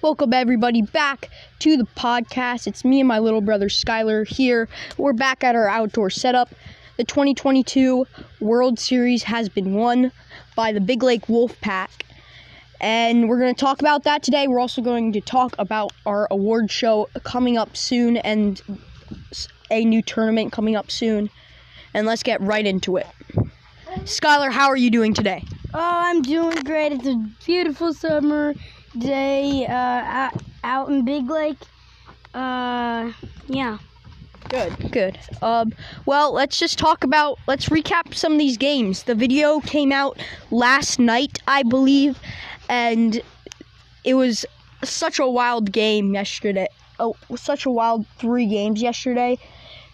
Welcome everybody back to the podcast. It's me and my little brother Skylar here. We're back at our outdoor setup. The 2022 World Series has been won by the Big Lake Wolf Pack. And we're going to talk about that today. We're also going to talk about our award show coming up soon and a new tournament coming up soon. And let's get right into it. Skylar, how are you doing today? Oh, I'm doing great. It's a beautiful summer day uh, out, out in Big Lake. Uh, yeah. Good, good. Um, well, let's just talk about, let's recap some of these games. The video came out last night, I believe, and it was such a wild game yesterday. Oh, such a wild three games yesterday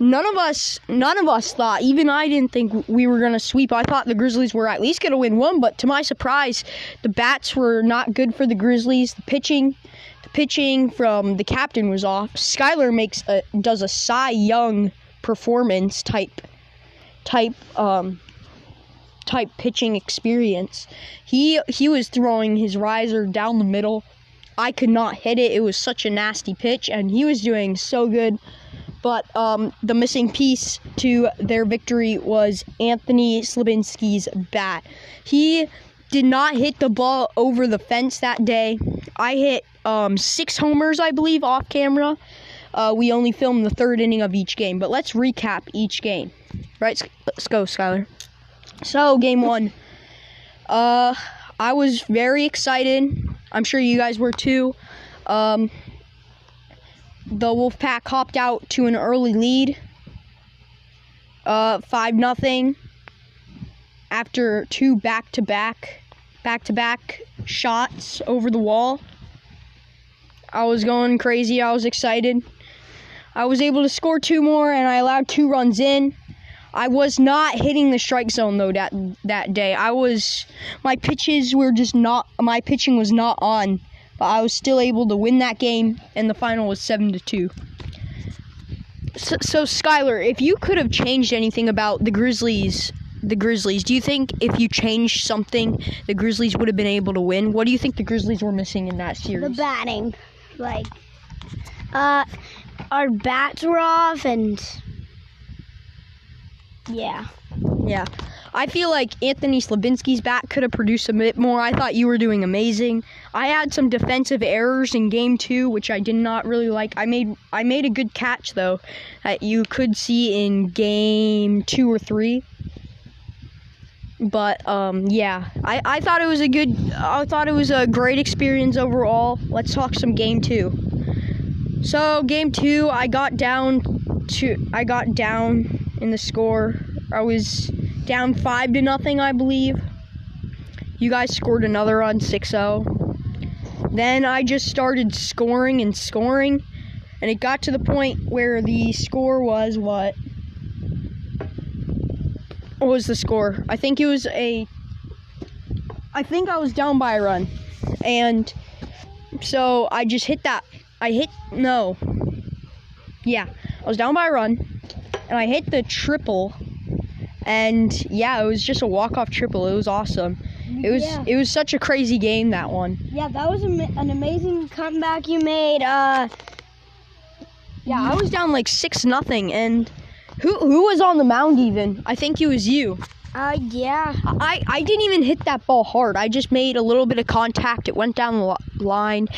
none of us none of us thought even i didn't think we were going to sweep. I thought the grizzlies were at least going to win one but to my surprise the bats were not good for the grizzlies. The pitching the pitching from the captain was off. Skylar makes a does a cy young performance type type um type pitching experience. He he was throwing his riser down the middle. I could not hit it. It was such a nasty pitch and he was doing so good but um, the missing piece to their victory was Anthony Slabinski's bat. He did not hit the ball over the fence that day. I hit um, six homers, I believe, off camera. Uh, we only filmed the third inning of each game, but let's recap each game. Right, let's go, Skylar. So, game one. Uh, I was very excited. I'm sure you guys were too. Um, the Wolfpack hopped out to an early lead. Uh, five nothing. After two back to back, back to back shots over the wall. I was going crazy. I was excited. I was able to score two more, and I allowed two runs in. I was not hitting the strike zone though that that day. I was my pitches were just not my pitching was not on but I was still able to win that game, and the final was seven to two. So, so Skylar, if you could have changed anything about the Grizzlies, the Grizzlies, do you think if you changed something, the Grizzlies would have been able to win? What do you think the Grizzlies were missing in that series? The batting, like, uh, our bats were off, and yeah. Yeah. I feel like Anthony Slavinsky's bat could have produced a bit more. I thought you were doing amazing. I had some defensive errors in game two, which I did not really like. I made I made a good catch though, that you could see in game two or three. But um, yeah, I, I thought it was a good. I thought it was a great experience overall. Let's talk some game two. So game two, I got down to I got down in the score. I was down five to nothing, I believe. You guys scored another on 6 0. Then I just started scoring and scoring, and it got to the point where the score was what? What was the score? I think it was a. I think I was down by a run. And so I just hit that. I hit. No. Yeah. I was down by a run, and I hit the triple and yeah, it was just a walk off triple. It was awesome. It was yeah. it was such a crazy game that one. Yeah, that was an amazing comeback you made. Uh, yeah, I was down like six nothing, and who who was on the mound even? I think it was you. Uh, yeah. I I didn't even hit that ball hard. I just made a little bit of contact. It went down the line.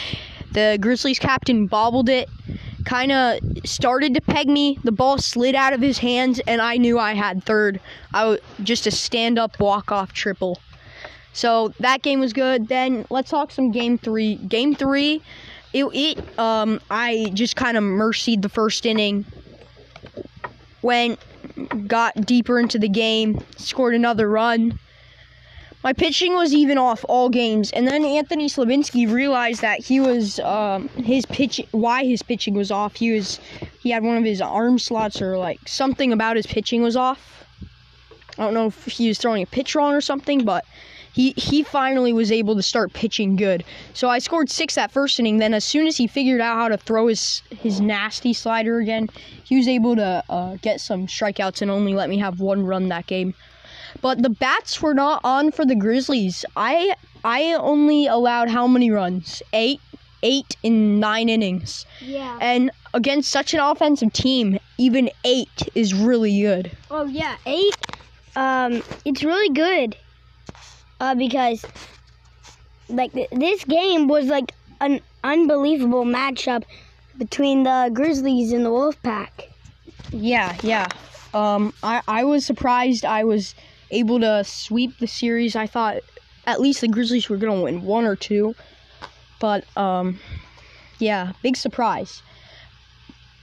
The Grizzlies captain bobbled it, kind of started to peg me. The ball slid out of his hands, and I knew I had third. I w- just a stand up walk off triple. So that game was good. Then let's talk some game three. Game three, it, it um I just kind of mercied the first inning. Went, got deeper into the game, scored another run. My pitching was even off all games, and then Anthony Slabinski realized that he was um, his pitch. Why his pitching was off? He was he had one of his arm slots or like something about his pitching was off. I don't know if he was throwing a pitch wrong or something, but he he finally was able to start pitching good. So I scored six that first inning. Then as soon as he figured out how to throw his his nasty slider again, he was able to uh, get some strikeouts and only let me have one run that game. But the bats were not on for the Grizzlies. I I only allowed how many runs? Eight. eight in nine innings. Yeah. And against such an offensive team, even eight is really good. Oh yeah, eight. Um, it's really good. Uh, because like th- this game was like an unbelievable matchup between the Grizzlies and the Wolfpack. Yeah, yeah. Um, I, I was surprised I was able to sweep the series. I thought at least the Grizzlies were going to win one or two. But, um, yeah, big surprise.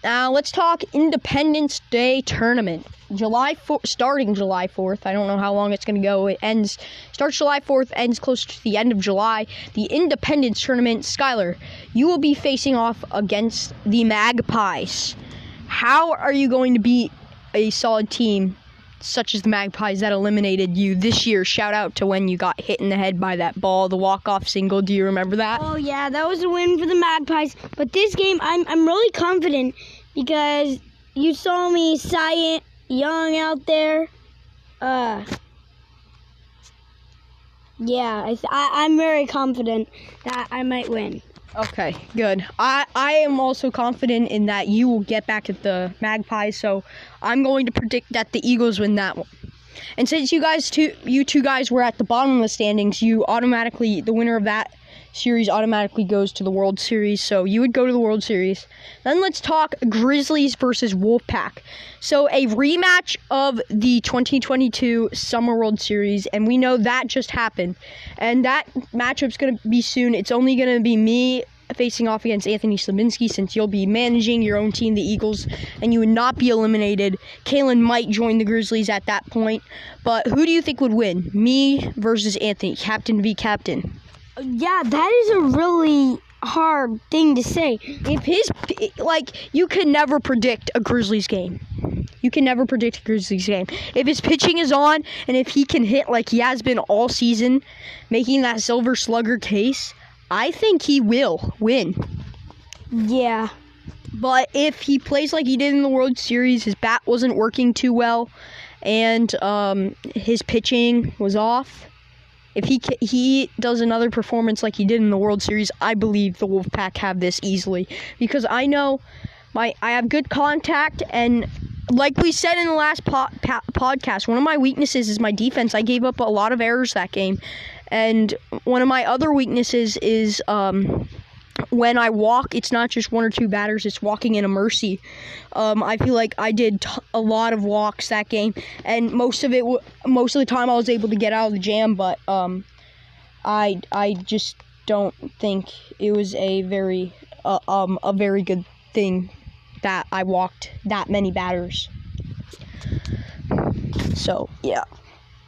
Now let's talk Independence Day tournament. July 4th, starting July 4th. I don't know how long it's going to go. It ends, starts July 4th, ends close to the end of July. The Independence tournament. Skylar, you will be facing off against the Magpies. How are you going to beat a solid team such as the Magpies that eliminated you this year? Shout out to when you got hit in the head by that ball, the walk-off single. Do you remember that? Oh yeah, that was a win for the Magpies. But this game, I'm I'm really confident because you saw me Cy Young out there. Uh, yeah, I, I I'm very confident that I might win. Okay, good. I, I am also confident in that you will get back at the Magpies, so I'm going to predict that the Eagles win that one. And since you guys two you two guys were at the bottom of the standings, you automatically the winner of that series automatically goes to the World Series. So you would go to the World Series. Then let's talk Grizzlies versus Wolfpack. So a rematch of the 2022 Summer World Series, and we know that just happened. And that matchup's gonna be soon. It's only gonna be me facing off against Anthony Slavinsky since you'll be managing your own team, the Eagles, and you would not be eliminated. Kalen might join the Grizzlies at that point. But who do you think would win? Me versus Anthony, captain v captain. Yeah, that is a really hard thing to say. If his like you can never predict a Grizzlies game. You can never predict a Grizzlies game. If his pitching is on and if he can hit like he has been all season, making that silver slugger case, I think he will win. Yeah. But if he plays like he did in the World Series, his bat wasn't working too well, and um, his pitching was off. If he he does another performance like he did in the World Series, I believe the Wolfpack have this easily because I know my I have good contact and like we said in the last po- pa- podcast, one of my weaknesses is my defense. I gave up a lot of errors that game, and one of my other weaknesses is um, when I walk, it's not just one or two batters, it's walking in a mercy. Um, I feel like I did t- a lot of walks that game, and most of it, w- most of the time, I was able to get out of the jam, but um, I, I just don't think it was a very, uh, um, a very good thing that I walked that many batters. So yeah.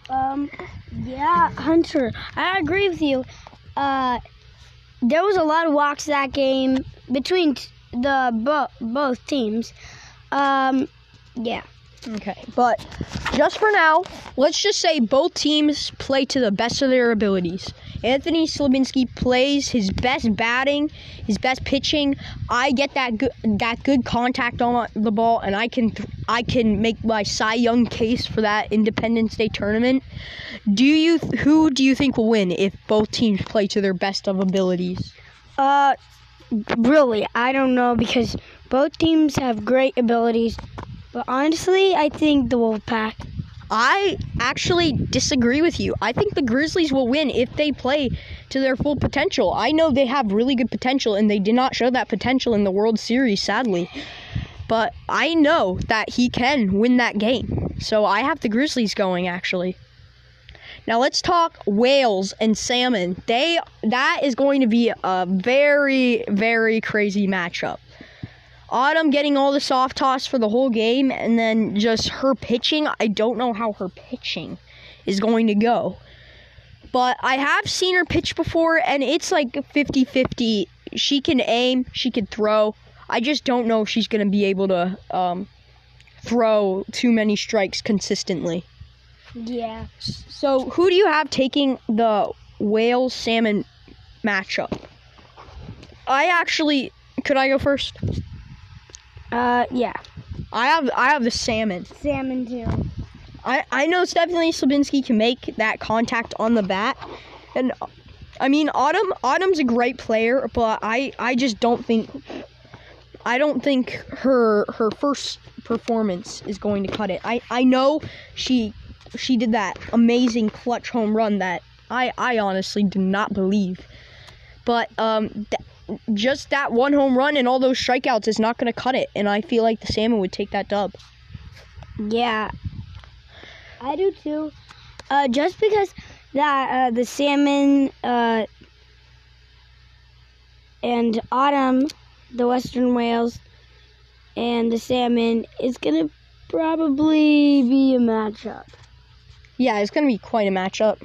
Um, yeah, Hunter, I agree with you. Uh, there was a lot of walks that game between the bo- both teams. Um, yeah. Okay, but just for now, let's just say both teams play to the best of their abilities. Anthony Slavinsky plays his best batting, his best pitching. I get that good that good contact on the ball, and I can th- I can make my Cy Young case for that Independence Day tournament. Do you th- who do you think will win if both teams play to their best of abilities? Uh, really, I don't know because both teams have great abilities. But honestly, I think the Wolfpack. I actually disagree with you. I think the Grizzlies will win if they play to their full potential. I know they have really good potential, and they did not show that potential in the World Series, sadly. But I know that he can win that game. So I have the Grizzlies going, actually. Now let's talk whales and salmon. They that is going to be a very very crazy matchup. Autumn getting all the soft toss for the whole game, and then just her pitching. I don't know how her pitching is going to go. But I have seen her pitch before, and it's like 50 50. She can aim, she can throw. I just don't know if she's going to be able to um, throw too many strikes consistently. Yeah. So, who do you have taking the whale salmon matchup? I actually. Could I go first? Uh, yeah. I have I have the salmon. Salmon too. I, I know Stephanie Slabinski can make that contact on the bat, and I mean, Autumn Autumn's a great player, but I I just don't think I don't think her her first performance is going to cut it. I I know she she did that amazing clutch home run that I I honestly did not believe. But um th- just that one home run and all those strikeouts is not going to cut it and I feel like the Salmon would take that dub. Yeah, I do too. Uh, just because that uh, the salmon uh, and autumn, the western whales, and the salmon is gonna probably be a matchup. Yeah, it's going to be quite a matchup.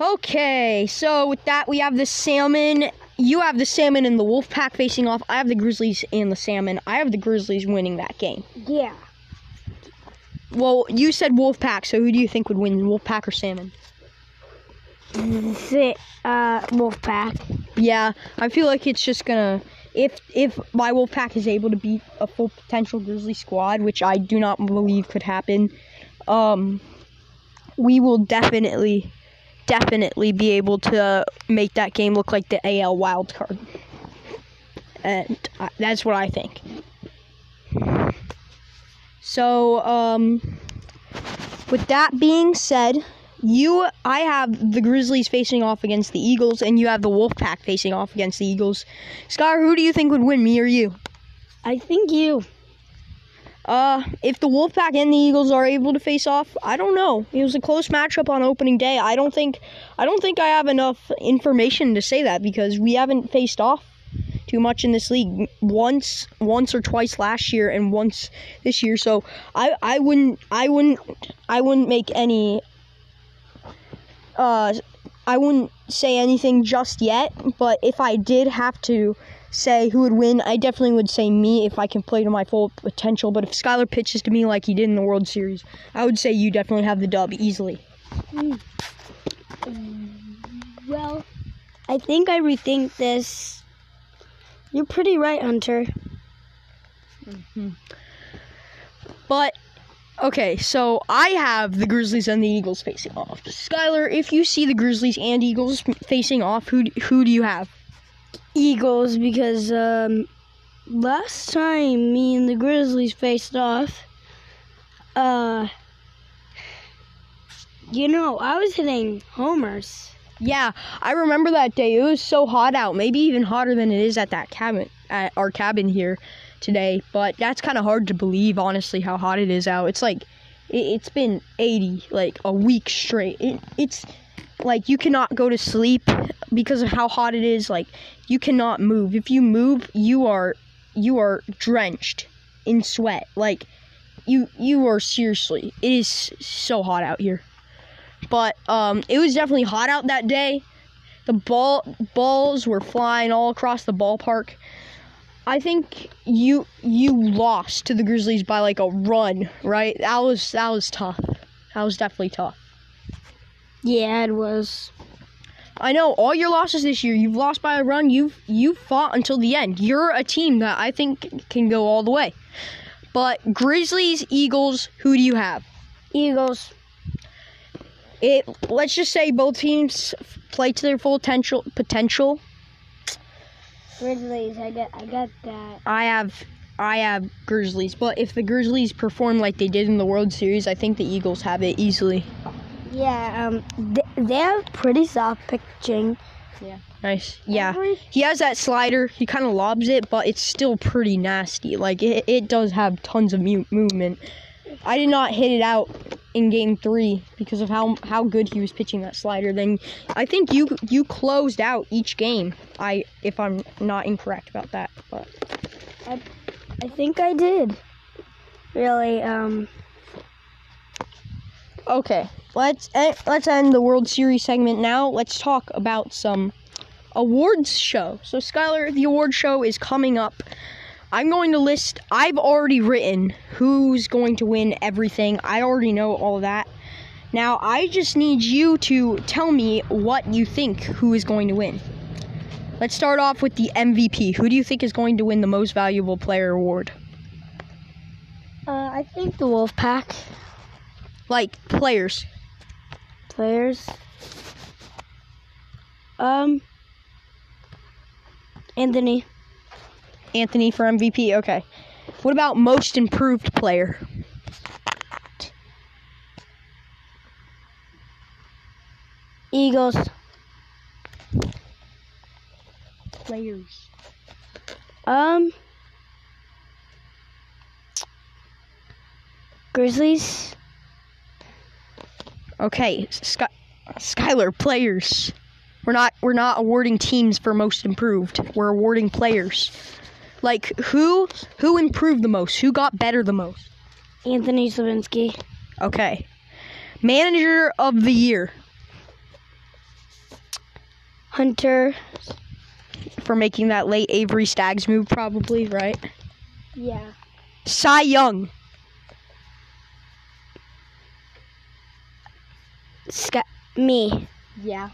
Okay, so with that, we have the salmon. You have the salmon and the wolf pack facing off. I have the grizzlies and the salmon. I have the grizzlies winning that game. Yeah. Well, you said wolf pack, so who do you think would win, wolf pack or salmon? Uh, wolf pack. Yeah, I feel like it's just gonna. If if my wolf pack is able to beat a full potential grizzly squad, which I do not believe could happen, um, we will definitely, definitely be able to make that game look like the AL wild card, and uh, that's what I think. So, um, with that being said, you, I have the Grizzlies facing off against the Eagles, and you have the Wolfpack facing off against the Eagles. Skylar, who do you think would win, me or you? I think you. Uh, if the Wolfpack and the Eagles are able to face off, I don't know. It was a close matchup on opening day. I don't think, I don't think I have enough information to say that because we haven't faced off too much in this league. Once, once or twice last year, and once this year. So I, I wouldn't, I wouldn't, I wouldn't make any. Uh, I wouldn't say anything just yet. But if I did have to say who would win, I definitely would say me if I can play to my full potential. But if Skylar pitches to me like he did in the World Series, I would say you definitely have the dub easily. Hmm. Well, I think I rethink this. You're pretty right, Hunter. Mm-hmm. But okay, so I have the Grizzlies and the Eagles facing off. Skylar, if you see the Grizzlies and Eagles facing off, who who do you have? Eagles because um, last time me and the Grizzlies faced off, uh, you know, I was hitting homers. Yeah, I remember that day. It was so hot out, maybe even hotter than it is at that cabin at our cabin here today. But that's kind of hard to believe, honestly, how hot it is out. It's like it, it's been 80 like a week straight. It, it's like you cannot go to sleep because of how hot it is. Like you cannot move. If you move, you are you are drenched in sweat. Like you you are seriously. It is so hot out here. But um, it was definitely hot out that day. The ball balls were flying all across the ballpark. I think you you lost to the Grizzlies by like a run, right? That was that was tough. That was definitely tough. Yeah, it was. I know all your losses this year. You've lost by a run. You've you fought until the end. You're a team that I think can go all the way. But Grizzlies, Eagles, who do you have? Eagles. It. Let's just say both teams play to their full potential. Potential. Grizzlies. I got. I got that. I have. I have Grizzlies, but if the Grizzlies perform like they did in the World Series, I think the Eagles have it easily. Yeah. Um. They, they have pretty soft pitching. Yeah. Nice. Yeah. He has that slider. He kind of lobs it, but it's still pretty nasty. Like it, it does have tons of mu- movement. I did not hit it out in game three because of how how good he was pitching that slider. Then I think you you closed out each game. I if I'm not incorrect about that, but I think I did. Really. Um. okay. Let's eh, let's end the World Series segment now. Let's talk about some awards show. So Skylar, the award show is coming up. I'm going to list. I've already written who's going to win everything. I already know all of that. Now I just need you to tell me what you think who is going to win. Let's start off with the MVP. Who do you think is going to win the most valuable player award? Uh, I think the Wolfpack Like players. Players. Um, Anthony. Anthony for MVP. Okay. What about most improved player? Eagles. Players. Um, Grizzlies. Okay, Sky- Skylar players. We're not we're not awarding teams for most improved. We're awarding players. Like who who improved the most? Who got better the most? Anthony Slavinsky. Okay. Manager of the year Hunter. for making that late Avery Staggs move probably, right? Yeah. Cy Young. Sky. Me. Yeah.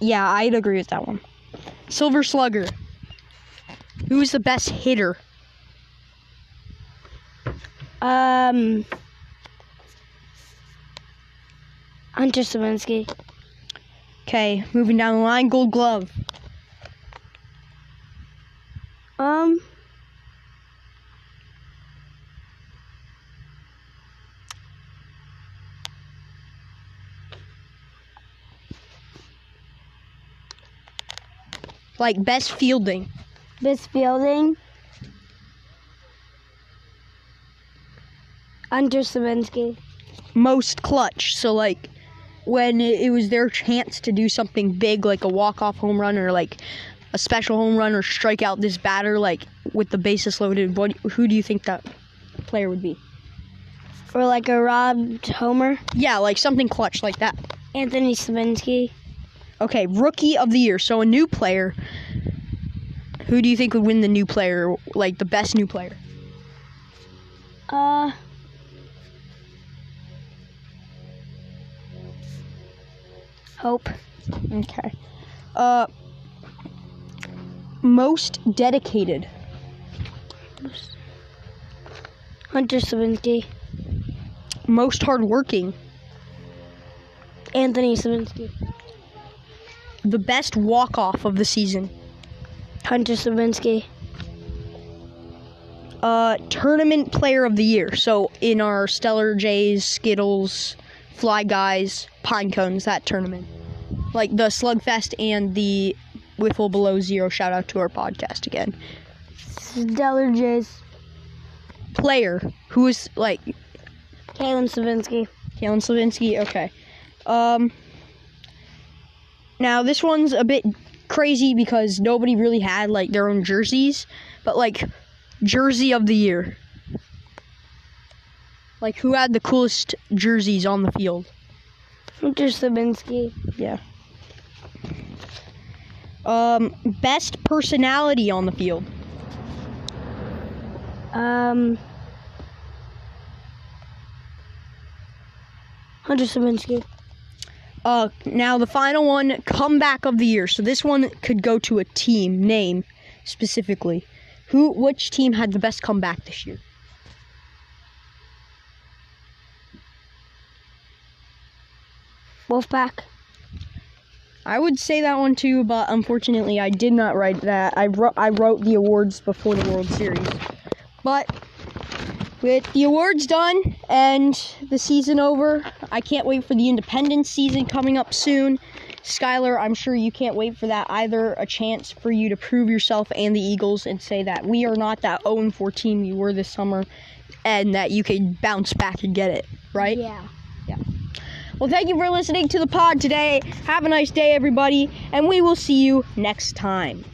Yeah, I'd agree with that one. Silver Slugger. Who's the best hitter? Um. Hunter Slavinsky. Okay, moving down the line, Gold Glove. Um. Like best fielding. Best fielding. Hunter Slavinsky. most clutch. So like when it was their chance to do something big, like a walk-off home run or like a special home run or strike out this batter, like with the bases loaded. What? Who do you think that player would be? Or like a robbed homer. Yeah, like something clutch like that. Anthony Slavinsky. Okay, rookie of the year. So a new player. Who do you think would win the new player, like the best new player? Uh. Hope. Okay. Uh, most dedicated. Hunter Slavinsky. Most hardworking. Anthony Slavinsky. The best walk-off of the season. Hunter Slavinsky. uh, tournament player of the year. So in our Stellar Jays, Skittles, Fly Guys, Pine Cones, that tournament, like the Slugfest and the Wiffle Below Zero. Shout out to our podcast again. Stellar Jays. Player who is like Kalen Slavinsky. Kalen Slavinsky. Okay. Um. Now this one's a bit crazy because nobody really had like their own jerseys, but like jersey of the year. Like who had the coolest jerseys on the field? Hunter Slavinsky. Yeah. Um, best personality on the field. Um. Hunter Slavinsky. Uh, now the final one, comeback of the year. So this one could go to a team name specifically. Who, which team had the best comeback this year? Wolfpack. I would say that one too, but unfortunately, I did not write that. I wrote I wrote the awards before the World Series, but with the awards done and the season over, I can't wait for the Independence season coming up soon. Skylar, I'm sure you can't wait for that either. A chance for you to prove yourself and the Eagles and say that we are not that 0 4 team you were this summer, and that you can bounce back and get it right. Yeah. Yeah. Well, thank you for listening to the pod today. Have a nice day, everybody, and we will see you next time.